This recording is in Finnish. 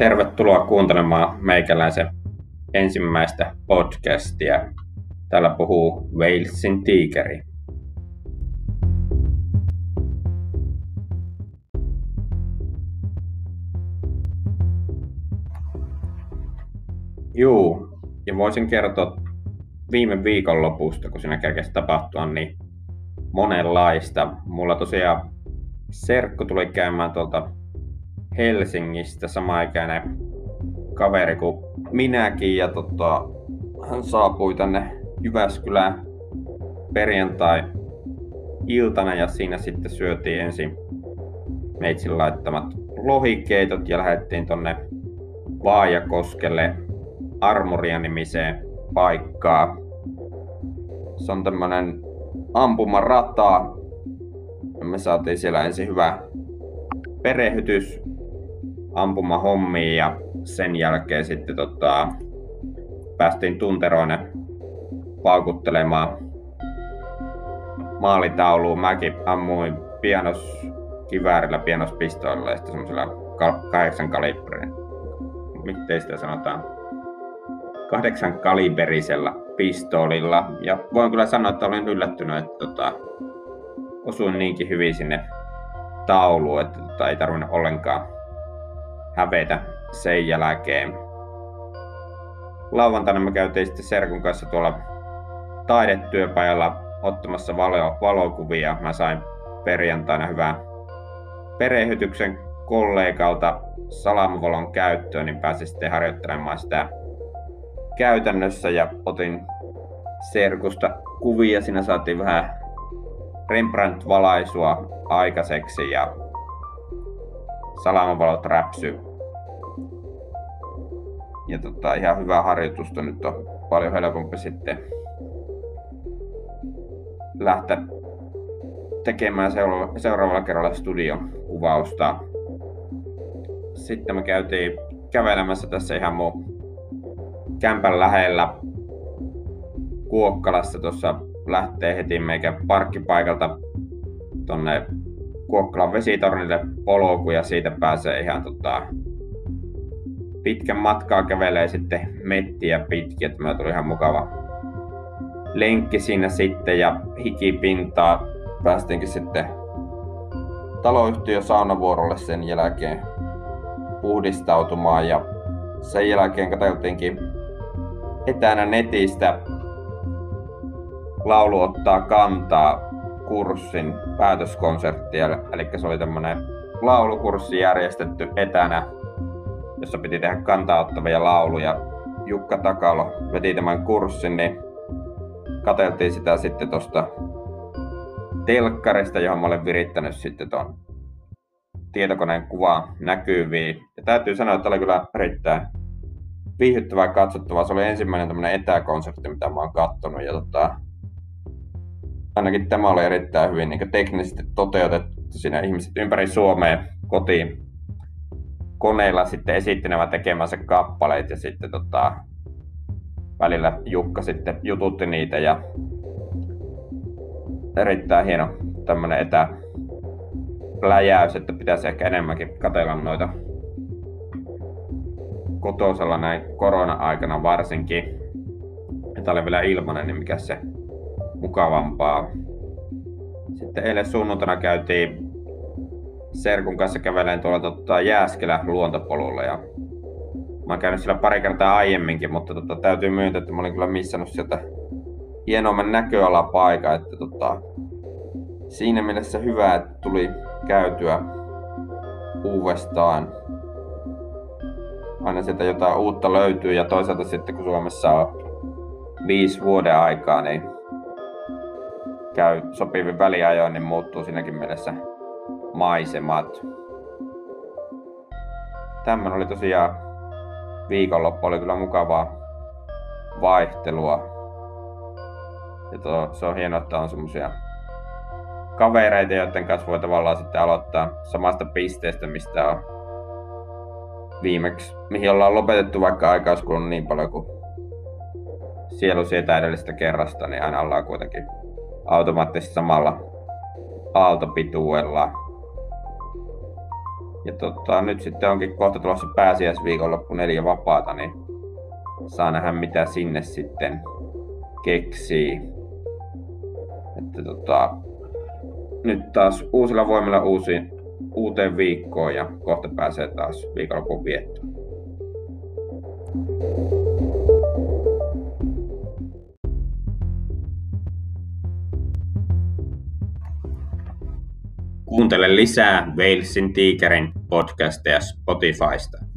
Tervetuloa kuuntelemaan meikäläisen ensimmäistä podcastia. Täällä puhuu Walesin tiikeri. Juu, ja voisin kertoa viime viikon lopusta, kun siinä kerkesi tapahtua, niin monenlaista. Mulla tosiaan serkku tuli käymään tuolta Helsingistä samaikäinen kaveri kuin minäkin ja tota, hän saapui tänne Jyväskylään perjantai iltana ja siinä sitten syötiin ensin meitsin laittamat lohikeitot ja lähdettiin tonne Vaajakoskelle Armoria-nimiseen paikkaa. Se on tämmönen ampumarata. Me saatiin siellä ensin hyvä perehdytys ampumahommiin ja sen jälkeen sitten tota, päästiin tunteroinen paukuttelemaan maalitauluun. Mäkin ammuin pienos kiväärillä, pienospistoilla ja sitten semmoisella kahdeksan kalibrin, miten sitä sanotaan, kahdeksan kaliberisella pistoolilla. Ja voin kyllä sanoa, että olen yllättynyt, että tota, osuin niinkin hyvin sinne tauluun, että tota, ei tarvinnut ollenkaan hävetä sen jälkeen. Lauantaina me käytiin sitten Serkun kanssa tuolla taidetyöpajalla ottamassa valo- valokuvia. Mä sain perjantaina hyvää perehdytyksen kollegalta salamavalon käyttöön, niin pääsin sitten harjoittelemaan sitä käytännössä ja otin Serkusta kuvia. Siinä saatiin vähän Rembrandt-valaisua aikaiseksi ja salamavalot räpsy. Ja tota, ihan hyvää harjoitusta nyt on paljon helpompi sitten lähteä tekemään seuraavalla, kerralla studion kuvausta. Sitten me käytiin kävelemässä tässä ihan mun kämpän lähellä Kuokkalassa. Tuossa lähtee heti meikä parkkipaikalta tonne Kuokkalan vesitornille polku ja siitä pääsee ihan tota, pitkän matkaa kävelee sitten mettiä pitkin, että meillä tuli ihan mukava lenkki siinä sitten ja hikipintaa. Päästinkin sitten taloyhtiö saunavuorolle sen jälkeen puhdistautumaan ja sen jälkeen katseltiinkin etänä netistä laulu ottaa kantaa kurssin päätöskonserttia, eli se oli tämmönen laulukurssi järjestetty etänä, jossa piti tehdä kantaa ottavia lauluja. Jukka Takalo veti tämän kurssin, niin kateltiin sitä sitten tuosta telkkarista, johon mä olen virittänyt sitten tuon tietokoneen kuva näkyviin. Ja täytyy sanoa, että oli kyllä erittäin viihdyttävää katsottavaa. Se oli ensimmäinen tämmöinen etäkonsertti, mitä mä oon kattonut. Ja tota, ainakin tämä oli erittäin hyvin niin teknisesti toteutettu. Siinä ihmiset ympäri Suomea kotiin koneilla sitten esittelevät tekemänsä kappaleet ja sitten tota, välillä Jukka sitten jututti niitä ja erittäin hieno tämmönen etä läjäys, että pitäisi ehkä enemmänkin katella noita kotosella näin korona-aikana varsinkin. Että oli vielä ilmanen, niin mikä se mukavampaa. Sitten eilen sunnuntaina käytiin Serkun kanssa käveleen tuolla tota, Jääskelä luontopolulla ja mä oon käynyt siellä pari kertaa aiemminkin, mutta tota, täytyy myöntää, että mä olin kyllä missannut sieltä hienomman näköalapaikan, että tota, siinä mielessä hyvä, että tuli käytyä uudestaan. Aina sieltä jotain uutta löytyy ja toisaalta sitten kun Suomessa on viisi vuoden aikaa, niin käy sopivin väliajoin, niin muuttuu siinäkin mielessä maisemat. Tämmönen oli tosiaan viikonloppu, oli kyllä mukavaa vaihtelua. Ja to, se on hienoa, että on semmosia kavereita, joiden kanssa voi tavallaan sitten aloittaa samasta pisteestä, mistä on viimeksi, mihin ollaan lopetettu vaikka aikaa kulunut niin paljon kuin sielu sieltä edellisestä kerrasta, niin aina ollaan kuitenkin automaattisesti samalla aaltopituudella. Ja tota, nyt sitten onkin kohta tulossa pääsiäisviikonloppu neljä vapaata, niin saa nähdä mitä sinne sitten keksii. Että tota, nyt taas uusilla voimilla uusi, uuteen viikkoon ja kohta pääsee taas viikonlopun viettoon. Kuuntele lisää Walesin Tiikerin podcasteja Spotifysta.